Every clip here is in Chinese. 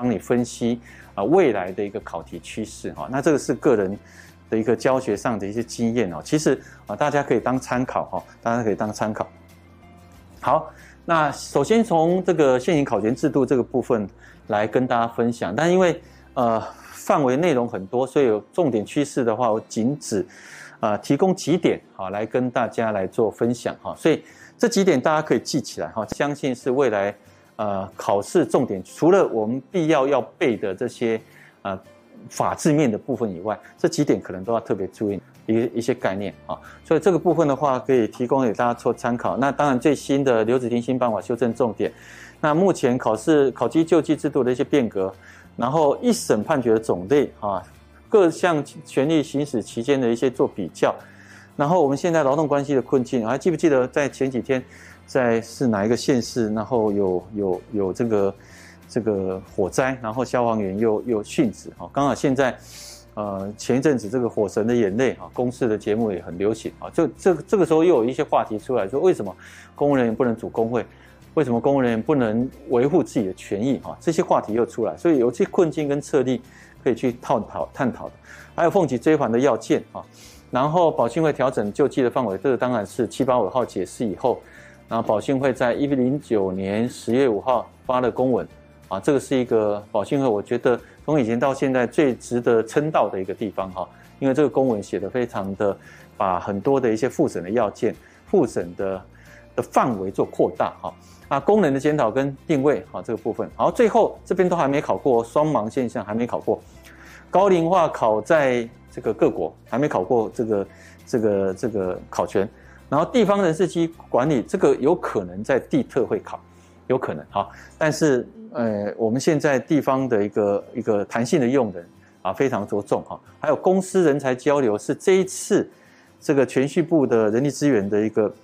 帮你分析啊未来的一个考题趋势哈。那这个是个人的一个教学上的一些经验哦，其实啊大家可以当参考哈，大家可以当参考。好，那首先从这个现行考前制度这个部分来跟大家分享，但因为呃范围内容很多，所以有重点趋势的话，我仅只啊提供几点好来跟大家来做分享哈，所以这几点大家可以记起来哈，相信是未来呃考试重点，除了我们必要要背的这些啊法制面的部分以外，这几点可能都要特别注意。一一些概念啊，所以这个部分的话，可以提供给大家做参考。那当然，最新的留职停薪办法修正重点，那目前考试考绩救济制度的一些变革，然后一审判决的种类啊，各项权利行使期间的一些做比较，然后我们现在劳动关系的困境，还记不记得在前几天，在是哪一个县市，然后有有有这个这个火灾，然后消防员又又殉职啊，刚好现在。呃，前一阵子这个《火神的眼泪》啊，公视的节目也很流行啊。就这这个时候又有一些话题出来说，为什么公务人员不能组工会？为什么公务人员不能维护自己的权益？啊，这些话题又出来，所以有些困境跟策略可以去探讨探讨的。还有奉集追还的要件啊，然后保信会调整救济的范围，这个当然是七八五号解释以后，然后保信会在一零九年十月五号发了公文。啊，这个是一个保信会，我觉得。从以前到现在最值得称道的一个地方哈，因为这个公文写得非常的，把很多的一些复审的要件、复审的的范围做扩大哈。啊，功能的检讨跟定位哈这个部分，好，最后这边都还没考过双盲现象还没考过，高龄化考在这个各国还没考过这个这个这个考全，然后地方人事及管理这个有可能在地特会考，有可能哈，但是。呃，我们现在地方的一个一个弹性的用人啊，非常着重哈。还有公司人才交流是这一次这个全序部的人力资源的一个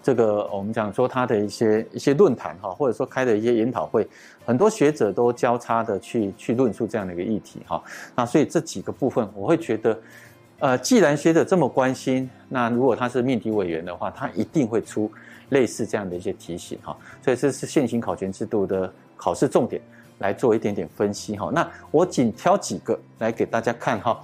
这个我们讲说他的一些一些论坛哈，或者说开的一些研讨会，很多学者都交叉的去去论述这样的一个议题哈。那所以这几个部分，我会觉得，呃，既然学者这么关心，那如果他是命题委员的话，他一定会出。类似这样的一些提醒哈，所以这是现行考前制度的考试重点，来做一点点分析哈。那我仅挑几个来给大家看哈。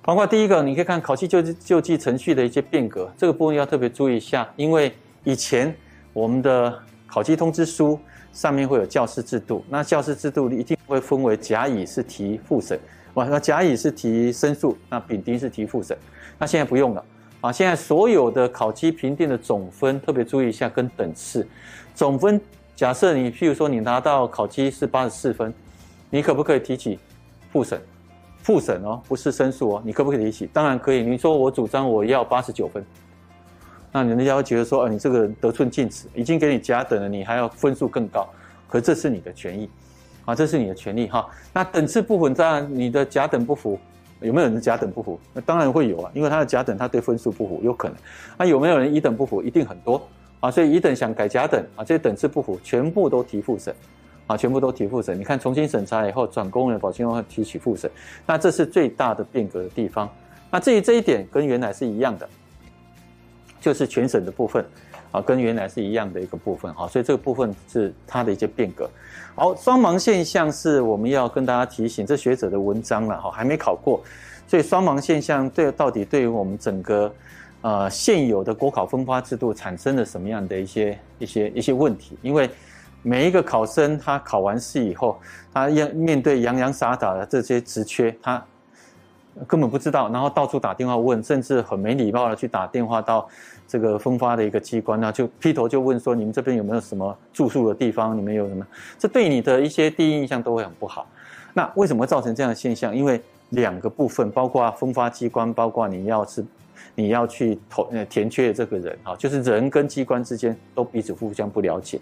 包括第一个，你可以看考期救济救济程序的一些变革，这个部分要特别注意一下，因为以前我们的考期通知书上面会有教师制度，那教师制度一定会分为甲乙是提复审，哇，那甲乙是提申诉，那丙丁是提复审，那现在不用了。啊，现在所有的考期评定的总分，特别注意一下跟等次。总分，假设你譬如说你拿到考期是八十四分，你可不可以提起复审？复审哦，不是申诉哦，你可不可以提起？当然可以。你说我主张我要八十九分，那人家会觉得说，啊，你这个得寸进尺，已经给你甲等了，你还要分数更高，可这是你的权益，啊，这是你的权利哈。那等次不符，当然你的甲等不符。有没有人甲等不符？那当然会有啊，因为他的甲等他对分数不符，有可能。那有没有人乙等不符？一定很多啊。所以乙等想改甲等啊，这些等次不符，全部都提复审啊，全部都提复审。你看重新审查以后，转公务员保信会提起复审，那这是最大的变革的地方。那至于这一点跟原来是一样的，就是全审的部分啊，跟原来是一样的一个部分啊，所以这个部分是它的一些变革。好，双盲现象是我们要跟大家提醒，这学者的文章了哈，还没考过，所以双盲现象对到底对于我们整个呃现有的国考分发制度产生了什么样的一些一些一些问题？因为每一个考生他考完试以后，他要面对洋洋洒洒的这些职缺，他根本不知道，然后到处打电话问，甚至很没礼貌的去打电话到。这个分发的一个机关呢，就劈头就问说：“你们这边有没有什么住宿的地方？你们有什么？”这对你的一些第一印象都会很不好。那为什么造成这样的现象？因为两个部分，包括分发机关，包括你要是。你要去投呃填缺的这个人哈，就是人跟机关之间都彼此互相不了解，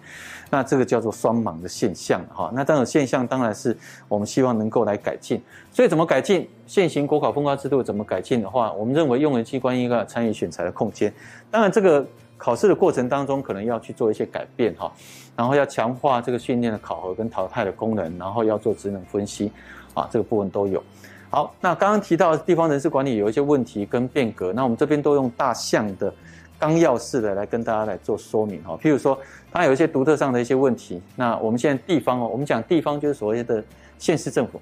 那这个叫做双盲的现象哈。那这种现象当然是我们希望能够来改进。所以怎么改进？现行国考分发制度怎么改进的话，我们认为用人机关应该参与选才的空间。当然，这个考试的过程当中可能要去做一些改变哈，然后要强化这个训练的考核跟淘汰的功能，然后要做职能分析啊，这个部分都有。好，那刚刚提到地方人事管理有一些问题跟变革，那我们这边都用大项的纲要式的来跟大家来做说明哈。譬如说，它有一些独特上的一些问题。那我们现在地方哦，我们讲地方就是所谓的县市政府。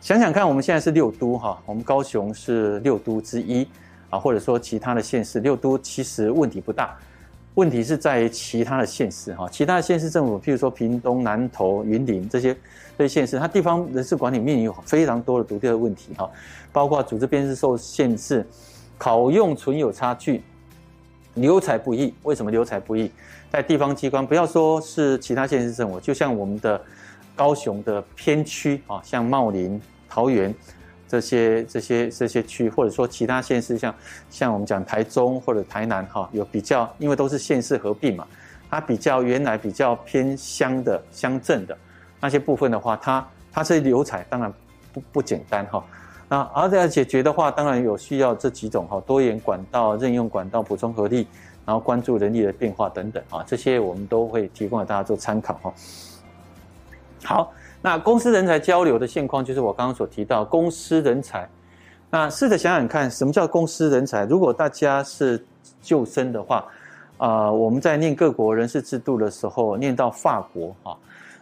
想想看，我们现在是六都哈，我们高雄是六都之一啊，或者说其他的县市六都其实问题不大，问题是在于其他的县市哈，其他的县市政府，譬如说屏东、南投、云林这些这些县市，它地方人事管理面临有非常多的独特的问题哈，包括组织编制受限制，考用存有差距，留才不易。为什么留才不易？在地方机关，不要说是其他县市政府，就像我们的高雄的偏区啊，像茂林。桃园这些这些这些区，或者说其他县市，像像我们讲台中或者台南哈，有比较，因为都是县市合并嘛，它比较原来比较偏乡的乡镇的那些部分的话，它它这些留才当然不不简单哈。那而且要解决的话，当然有需要这几种哈，多元管道、任用管道、补充合力，然后关注人力的变化等等啊，这些我们都会提供给大家做参考哈。好。那公司人才交流的现况，就是我刚刚所提到公司人才。那试着想想看，什么叫公司人才？如果大家是旧生的话，啊，我们在念各国人事制度的时候，念到法国啊，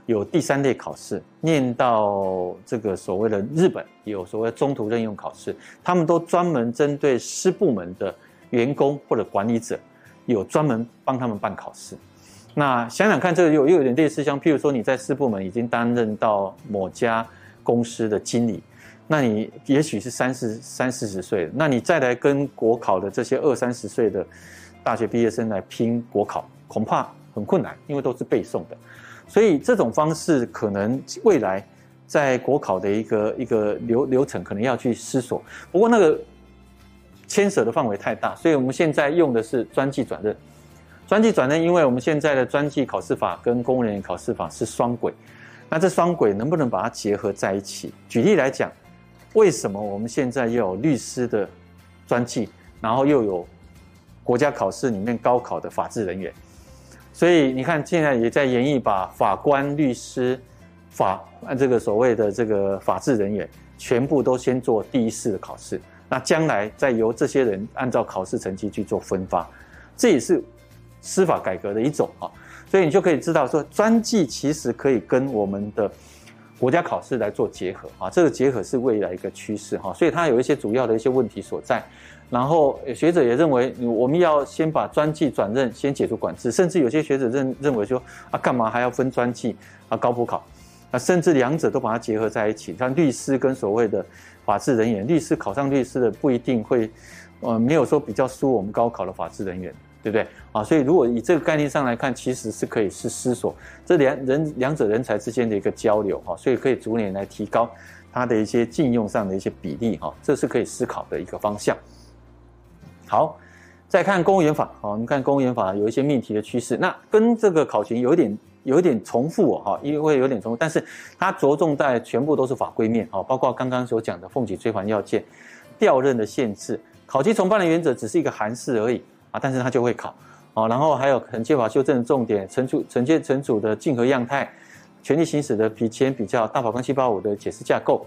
有第三类考试；念到这个所谓的日本，有所谓中途任用考试，他们都专门针对师部门的员工或者管理者，有专门帮他们办考试。那想想看，这个又又有点类似，像譬如说你在四部门已经担任到某家公司的经理，那你也许是三四三四十岁，那你再来跟国考的这些二三十岁的大学毕业生来拼国考，恐怕很困难，因为都是背诵的。所以这种方式可能未来在国考的一个一个流流程可能要去思索。不过那个牵涉的范围太大，所以我们现在用的是专技转任。专技转正，因为我们现在的专技考试法跟公务人员考试法是双轨，那这双轨能不能把它结合在一起？举例来讲，为什么我们现在又有律师的专技，然后又有国家考试里面高考的法制人员？所以你看，现在也在研议把法官、律师、法这个所谓的这个法制人员，全部都先做第一试的考试，那将来再由这些人按照考试成绩去做分发，这也是。司法改革的一种啊，所以你就可以知道说，专技其实可以跟我们的国家考试来做结合啊，这个结合是未来一个趋势哈，所以它有一些主要的一些问题所在。然后学者也认为，我们要先把专技转任先解除管制，甚至有些学者认认为说啊，干嘛还要分专技啊高普考啊，甚至两者都把它结合在一起，像律师跟所谓的法制人员，律师考上律师的不一定会，呃，没有说比较输我们高考的法制人员。对不对啊？所以如果以这个概念上来看，其实是可以是思索这两人两者人才之间的一个交流哈，所以可以逐年来提高它的一些禁用上的一些比例哈，这是可以思考的一个方向。好，再看公务员法，好，我们看公务员法有一些命题的趋势，那跟这个考勤有一点有一点重复哦哈，因为有点重复，但是它着重在全部都是法规面哈，包括刚刚所讲的俸给追还要件、调任的限制、考绩从办的原则，只是一个函释而已。啊，但是他就会考，哦，然后还有惩戒法修正的重点，惩处惩戒惩处的竞合样态，权力行使的比前比较，大法官七八五的解释架构，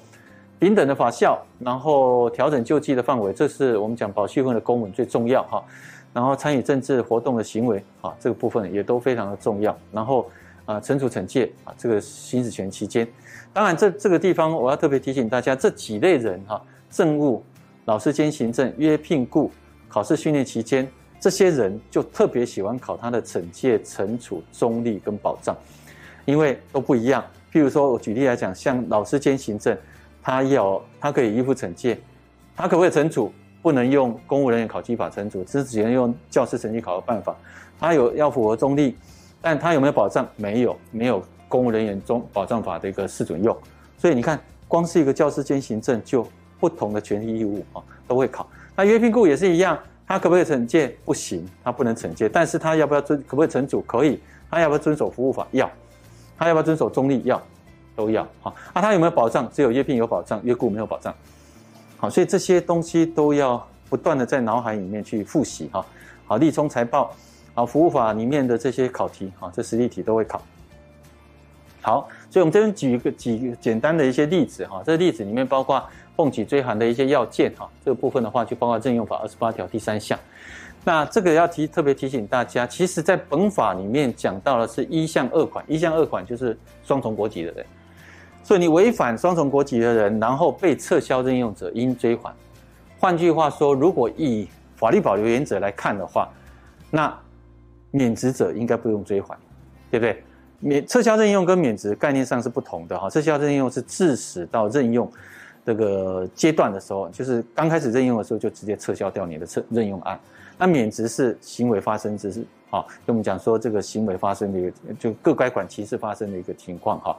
平等的法效，然后调整救济的范围，这是我们讲保序分的公文最重要哈，然后参与政治活动的行为啊，这个部分也都非常的重要，然后啊，惩处惩戒啊，这个行使权期间，当然这这个地方我要特别提醒大家，这几类人哈，政务、老师兼行政、约聘雇、考试训练期间。这些人就特别喜欢考他的惩戒、惩处、中立跟保障，因为都不一样。譬如说，我举例来讲，像老师兼行政，他要他可以依附惩戒，他可不可以惩处？不能用公务人员考绩法惩处，只只能用教师成绩考核办法。他有要符合中立，但他有没有保障？没有，没有公务人员中保障法的一个适准用。所以你看，光是一个教师兼行政，就不同的权利义务啊都会考。那约聘雇也是一样。他可不可以惩戒？不行，他不能惩戒。但是他要不要遵？可不可以惩处？可以。他要不要遵守服务法？要。他要不要遵守中立？要，都要。好，啊，他有没有保障？只有约聘有保障，约雇没有保障。好，所以这些东西都要不断的在脑海里面去复习哈。好，立充财报，好，服务法里面的这些考题，哈，这实例题都会考。好，所以我们这边举一个几个简单的一些例子哈。这例子里面包括俸给追函的一些要件哈，这个部分的话就包括任用法二十八条第三项。那这个要提特别提醒大家，其实在本法里面讲到的是一项二款，一项二款就是双重国籍的人，所以你违反双重国籍的人，然后被撤销任用者应追还。换句话说，如果以法律保留原则来看的话，那免职者应该不用追还，对不对？免撤销任用跟免职概念上是不同的哈，撤销任用是致使到任用这个阶段的时候，就是刚开始任用的时候就直接撤销掉你的撤任用案。那免职是行为发生之事，好，跟我们讲说这个行为发生的一个，就各该管其事发生的一个情况哈。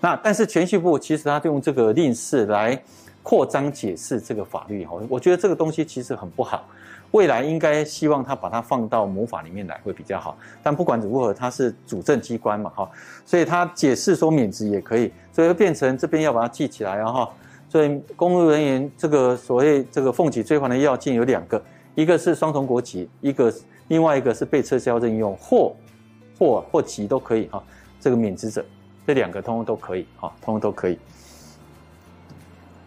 那但是銓叙部其实他用这个令释来扩张解释这个法律哈，我觉得这个东西其实很不好。未来应该希望他把它放到母法里面来会比较好。但不管如何，他是主政机关嘛哈，所以他解释说免职也可以，所以变成这边要把它记起来然后。所以公务人员这个所谓这个俸给追还的要件有两个。一个是双重国籍，一个另外一个是被撤销任用或或或籍都可以哈。这个免职者，这两个通通都可以哈，通通都可以。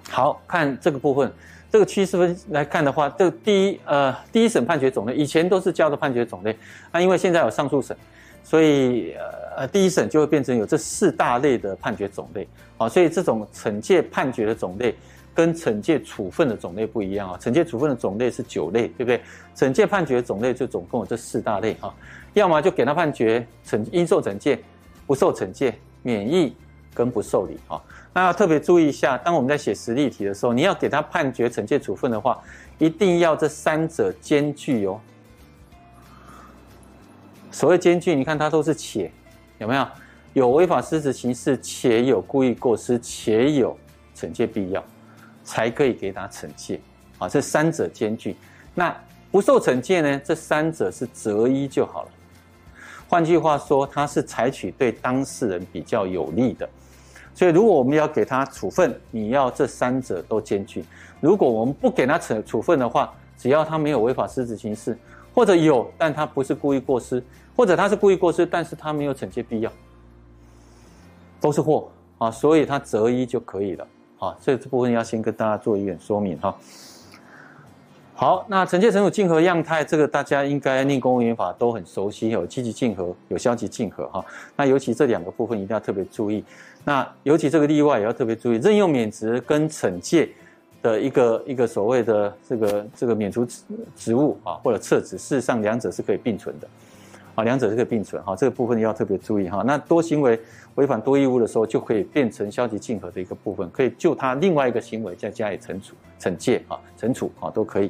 好，看这个部分，这个趋势分来看的话，这第一呃第一审判决种类以前都是叫的判决种类，那因为现在有上诉审，所以呃第一审就会变成有这四大类的判决种类啊，所以这种惩戒判决的种类。跟惩戒处分的种类不一样啊，惩戒处分的种类是九类，对不对？惩戒判决的种类就总共有这四大类哈，要么就给他判决惩应受惩戒，不受惩戒，免疫跟不受理啊。那要特别注意一下，当我们在写实例题的时候，你要给他判决惩戒处分的话，一定要这三者兼具哦。所谓兼具，你看它都是且，有没有？有违法失职刑事，且有故意过失，且有惩戒必要。才可以给他惩戒，啊，这三者兼具。那不受惩戒呢？这三者是择一就好了。换句话说，他是采取对当事人比较有利的。所以，如果我们要给他处分，你要这三者都兼具。如果我们不给他处处分的话，只要他没有违法失职刑事，或者有，但他不是故意过失，或者他是故意过失，但是他没有惩戒必要，都是祸啊，所以他择一就可以了。啊！所以这部分要先跟大家做一点说明哈。好，那惩戒惩处竞合样态，这个大家应该念公务员法都很熟悉，有积极竞合，有消极竞合哈。那尤其这两个部分一定要特别注意。那尤其这个例外也要特别注意，任用免职跟惩戒的一个一个所谓的这个这个免除职职务啊或者撤职，事实上两者是可以并存的。啊，两者是可以并存哈，这个部分要特别注意哈。那多行为违反多义务的时候，就可以变成消极竞合的一个部分，可以就他另外一个行为再加以惩处、惩戒啊、惩处啊都可以。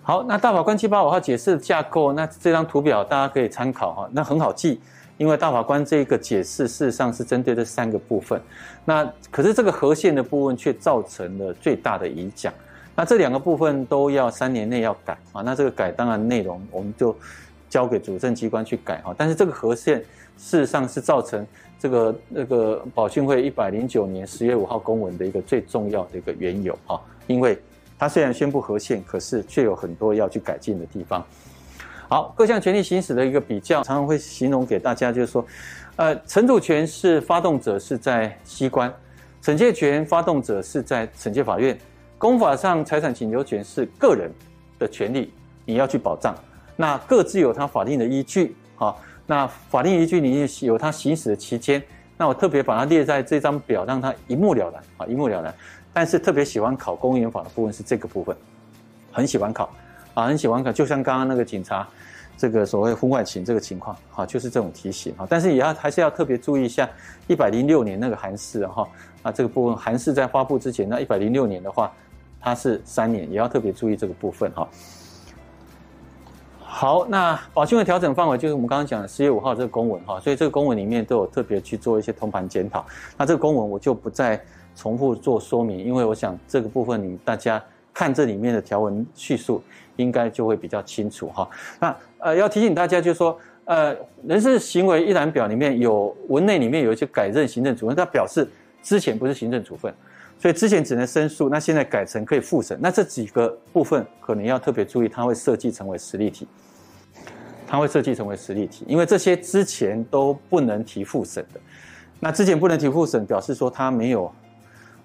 好，那大法官七八五号解释架构，那这张图表大家可以参考哈。那很好记，因为大法官这个解释事实上是针对这三个部分。那可是这个合宪的部分却造成了最大的影响。那这两个部分都要三年内要改啊。那这个改当然内容我们就。交给主政机关去改哈，但是这个合宪事实上是造成这个那个保训会一百零九年十月五号公文的一个最重要的一个缘由哈，因为它虽然宣布合宪，可是却有很多要去改进的地方。好，各项权利行使的一个比较，常常会形容给大家，就是说，呃，惩处权是发动者是在机关，惩戒权发动者是在惩戒法院，公法上财产请求权是个人的权利，你要去保障。那各自有它法定的依据，好，那法定依据你有它行使的期间，那我特别把它列在这张表，让它一目了然，啊，一目了然。但是特别喜欢考公务员法的部分是这个部分，很喜欢考，啊，很喜欢考，就像刚刚那个警察这个所谓婚外情这个情况，啊，就是这种题型，啊，但是也要还是要特别注意一下一百零六年那个函释，哈，啊，这个部分函释在发布之前，那一百零六年的话，它是三年，也要特别注意这个部分，哈。好，那保训会调整范围就是我们刚刚讲的十月五号这个公文哈，所以这个公文里面都有特别去做一些通盘检讨。那这个公文我就不再重复做说明，因为我想这个部分你大家看这里面的条文叙述，应该就会比较清楚哈。那呃要提醒大家就是说，呃人事行为一览表里面有文内里面有一些改任行政处分，它表示之前不是行政处分，所以之前只能申诉，那现在改成可以复审，那这几个部分可能要特别注意，它会设计成为实例题。它会设计成为实例题，因为这些之前都不能提复审的。那之前不能提复审，表示说他没有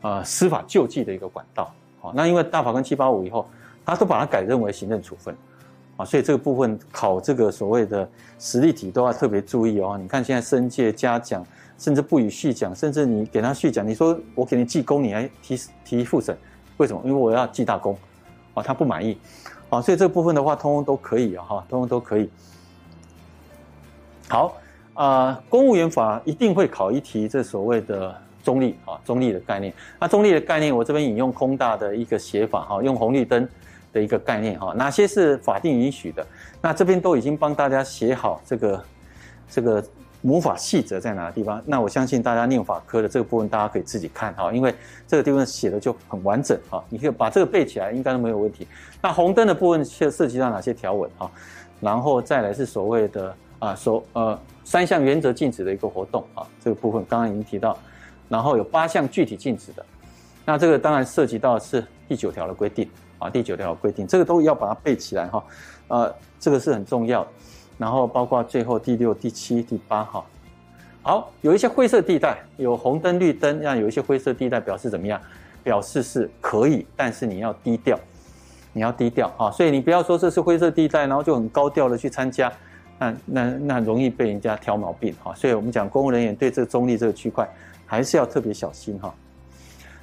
呃司法救济的一个管道。好，那因为大法官七八五以后，他都把它改认为行政处分，啊，所以这个部分考这个所谓的实例题都要特别注意哦。你看现在申诫嘉奖，甚至不予续奖，甚至你给他续奖，你说我给你记功，你还提提复审，为什么？因为我要记大功，啊，他不满意，啊，所以这部分的话，通通都可以啊，哈，通通都可以。好，啊，公务员法一定会考一题，这所谓的。中立啊，中立的概念。那中立的概念，我这边引用空大的一个写法哈，用红绿灯的一个概念哈，哪些是法定允许的？那这边都已经帮大家写好这个这个母法细则在哪个地方。那我相信大家念法科的这个部分，大家可以自己看哈，因为这个地方写的就很完整哈，你可以把这个背起来，应该都没有问题。那红灯的部分涉涉及到哪些条文哈？然后再来是所谓的啊，所呃三项原则禁止的一个活动啊，这个部分刚刚已经提到。然后有八项具体禁止的，那这个当然涉及到是第九条的规定啊，第九条的规定，这个都要把它背起来哈，呃，这个是很重要。然后包括最后第六、第七、第八哈，好，有一些灰色地带，有红灯、绿灯，那有一些灰色地带表示怎么样？表示是可以，但是你要低调，你要低调啊，所以你不要说这是灰色地带，然后就很高调的去参加，那那那容易被人家挑毛病哈。所以我们讲公务人员对这个中立这个区块。还是要特别小心哈。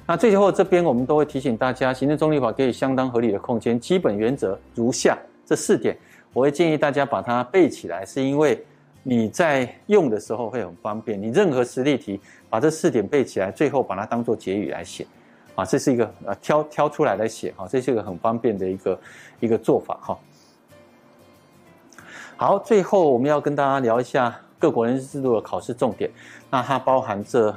那最后这边我们都会提醒大家，行政中立法给予相当合理的空间。基本原则如下这四点，我会建议大家把它背起来，是因为你在用的时候会很方便。你任何实例题把这四点背起来，最后把它当做结语来写，啊，这是一个呃挑挑出来来写哈，这是一个很方便的一个一个做法哈。好，最后我们要跟大家聊一下各国人事制度的考试重点，那它包含这。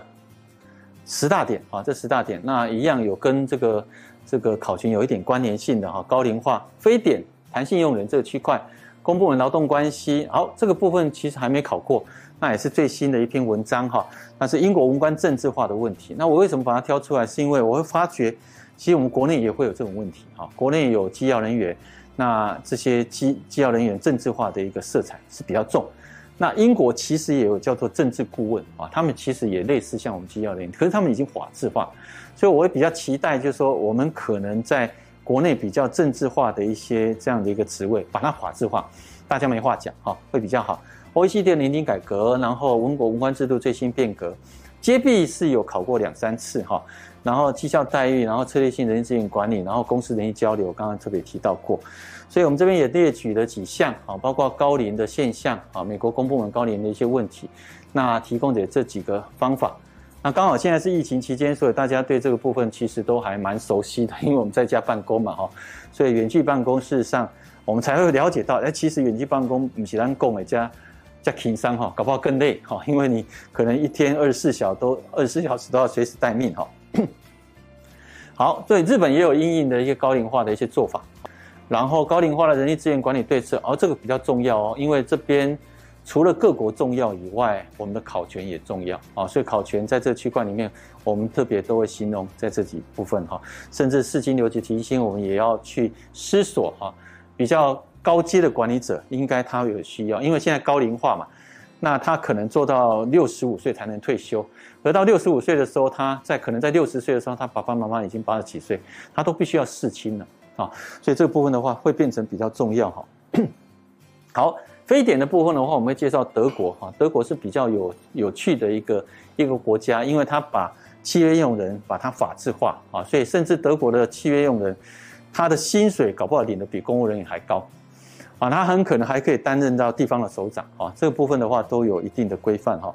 十大点啊，这十大点，那一样有跟这个这个考勤有一点关联性的哈，高龄化、非典、弹性用人这个区块，公部门劳动关系，好，这个部分其实还没考过，那也是最新的一篇文章哈，那是英国无关政治化的问题。那我为什么把它挑出来？是因为我会发觉，其实我们国内也会有这种问题哈，国内有机要人员，那这些机机要人员政治化的一个色彩是比较重。那英国其实也有叫做政治顾问啊，他们其实也类似像我们机要人员，可是他们已经法制化，所以我会比较期待，就是说我们可能在国内比较政治化的一些这样的一个职位，把它法制化，大家没话讲哈，会比较好。OECD 年金改革，然后文国文官制度最新变革，接弊是有考过两三次哈，然后绩效待遇，然后策略性人力资源管理，然后公司人力交流，刚刚特别提到过。所以，我们这边也列举了几项啊，包括高龄的现象啊，美国公部门高龄的一些问题，那提供的这几个方法。那刚好现在是疫情期间，所以大家对这个部分其实都还蛮熟悉的，因为我们在家办公嘛哈，所以远距办公事实上我们才会了解到，哎，其实远距办公不是咱讲的加加轻松哈，搞不好更累哈，因为你可能一天二十四小都二十四小时都要随时待命哈。好，对，日本也有因应的一些高龄化的一些做法。然后高龄化的人力资源管理对策，哦，这个比较重要哦，因为这边除了各国重要以外，我们的考权也重要啊，所以考权在这区块里面，我们特别都会形容在这几部分哈，甚至四金留级提醒，我们也要去思索哈，比较高阶的管理者应该他有需要，因为现在高龄化嘛，那他可能做到六十五岁才能退休，而到六十五岁的时候，他在可能在六十岁的时候，他爸爸妈妈已经八十几岁，他都必须要侍亲了。啊，所以这个部分的话会变成比较重要哈。好，非典的部分的话，我们会介绍德国哈。德国是比较有有趣的一个一个国家，因为他把契约用人把它法制化啊，所以甚至德国的契约用人，他的薪水搞不好领的比公务人员还高啊，他很可能还可以担任到地方的首长啊。这个部分的话都有一定的规范哈。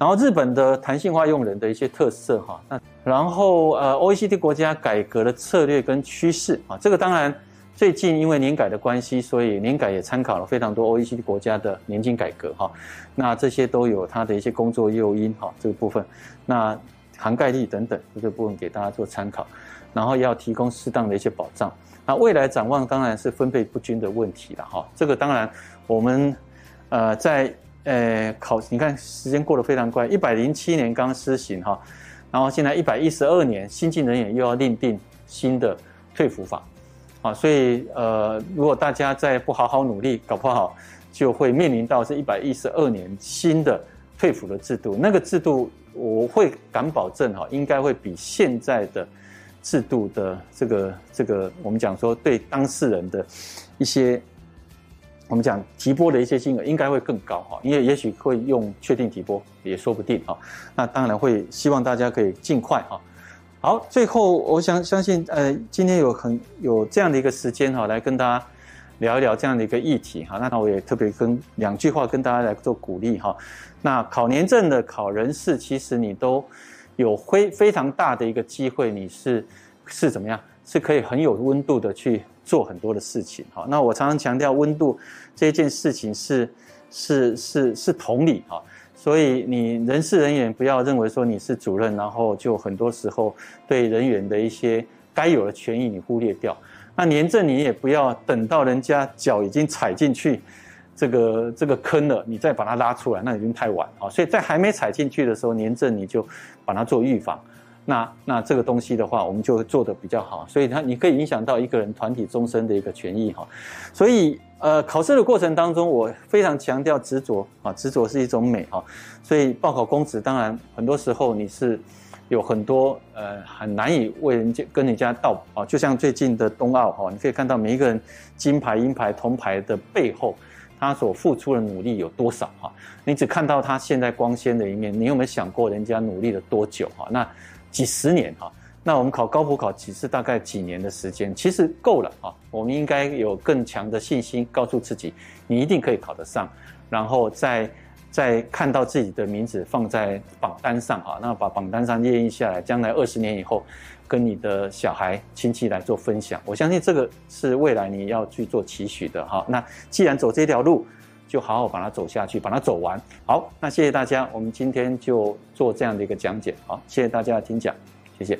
然后日本的弹性化用人的一些特色哈，那然后呃 OECD 国家改革的策略跟趋势啊，这个当然最近因为年改的关系，所以年改也参考了非常多 OECD 国家的年金改革哈，那这些都有它的一些工作诱因哈，这个部分那涵盖率等等这个部分给大家做参考，然后要提供适当的一些保障，那未来展望当然是分配不均的问题了哈，这个当然我们呃在。呃，考你看时间过得非常快，一百零七年刚施行哈，然后现在一百一十二年新进人员又要另定新的退服法，啊，所以呃，如果大家再不好好努力，搞不好就会面临到这一百一十二年新的退服的制度，那个制度我会敢保证哈，应该会比现在的制度的这个这个，我们讲说对当事人的一些，我们讲提拨的一些金额应该会更高哈，因为也许会用确定提拨也说不定哈。那当然会希望大家可以尽快哈。好，最后我想相信呃，今天有很有这样的一个时间哈，来跟大家。聊一聊这样的一个议题哈，那我也特别跟两句话跟大家来做鼓励哈。那考年证的考人事，其实你都有非非常大的一个机会，你是是怎么样？是可以很有温度的去做很多的事情哈。那我常常强调温度这件事情是是是是同理哈，所以你人事人员不要认为说你是主任，然后就很多时候对人员的一些该有的权益你忽略掉。那年政你也不要等到人家脚已经踩进去这个这个坑了，你再把它拉出来，那已经太晚啊！所以在还没踩进去的时候，年政你就把它做预防。那那这个东西的话，我们就会做得比较好。所以它你可以影响到一个人团体终身的一个权益哈。所以呃，考试的过程当中，我非常强调执着啊，执着是一种美哈。所以报考公职，当然很多时候你是。有很多呃很难以为人家跟人家道啊，就像最近的冬奥哈，你可以看到每一个人金牌、银牌、铜牌的背后，他所付出的努力有多少哈？你只看到他现在光鲜的一面，你有没有想过人家努力了多久哈？那几十年哈？那我们考高普考只是大概几年的时间，其实够了啊。我们应该有更强的信心，告诉自己你一定可以考得上，然后再。再看到自己的名字放在榜单上哈，那把榜单上列印下来，将来二十年以后，跟你的小孩亲戚来做分享。我相信这个是未来你要去做期许的哈。那既然走这条路，就好好把它走下去，把它走完。好，那谢谢大家，我们今天就做这样的一个讲解。好，谢谢大家的听讲，谢谢。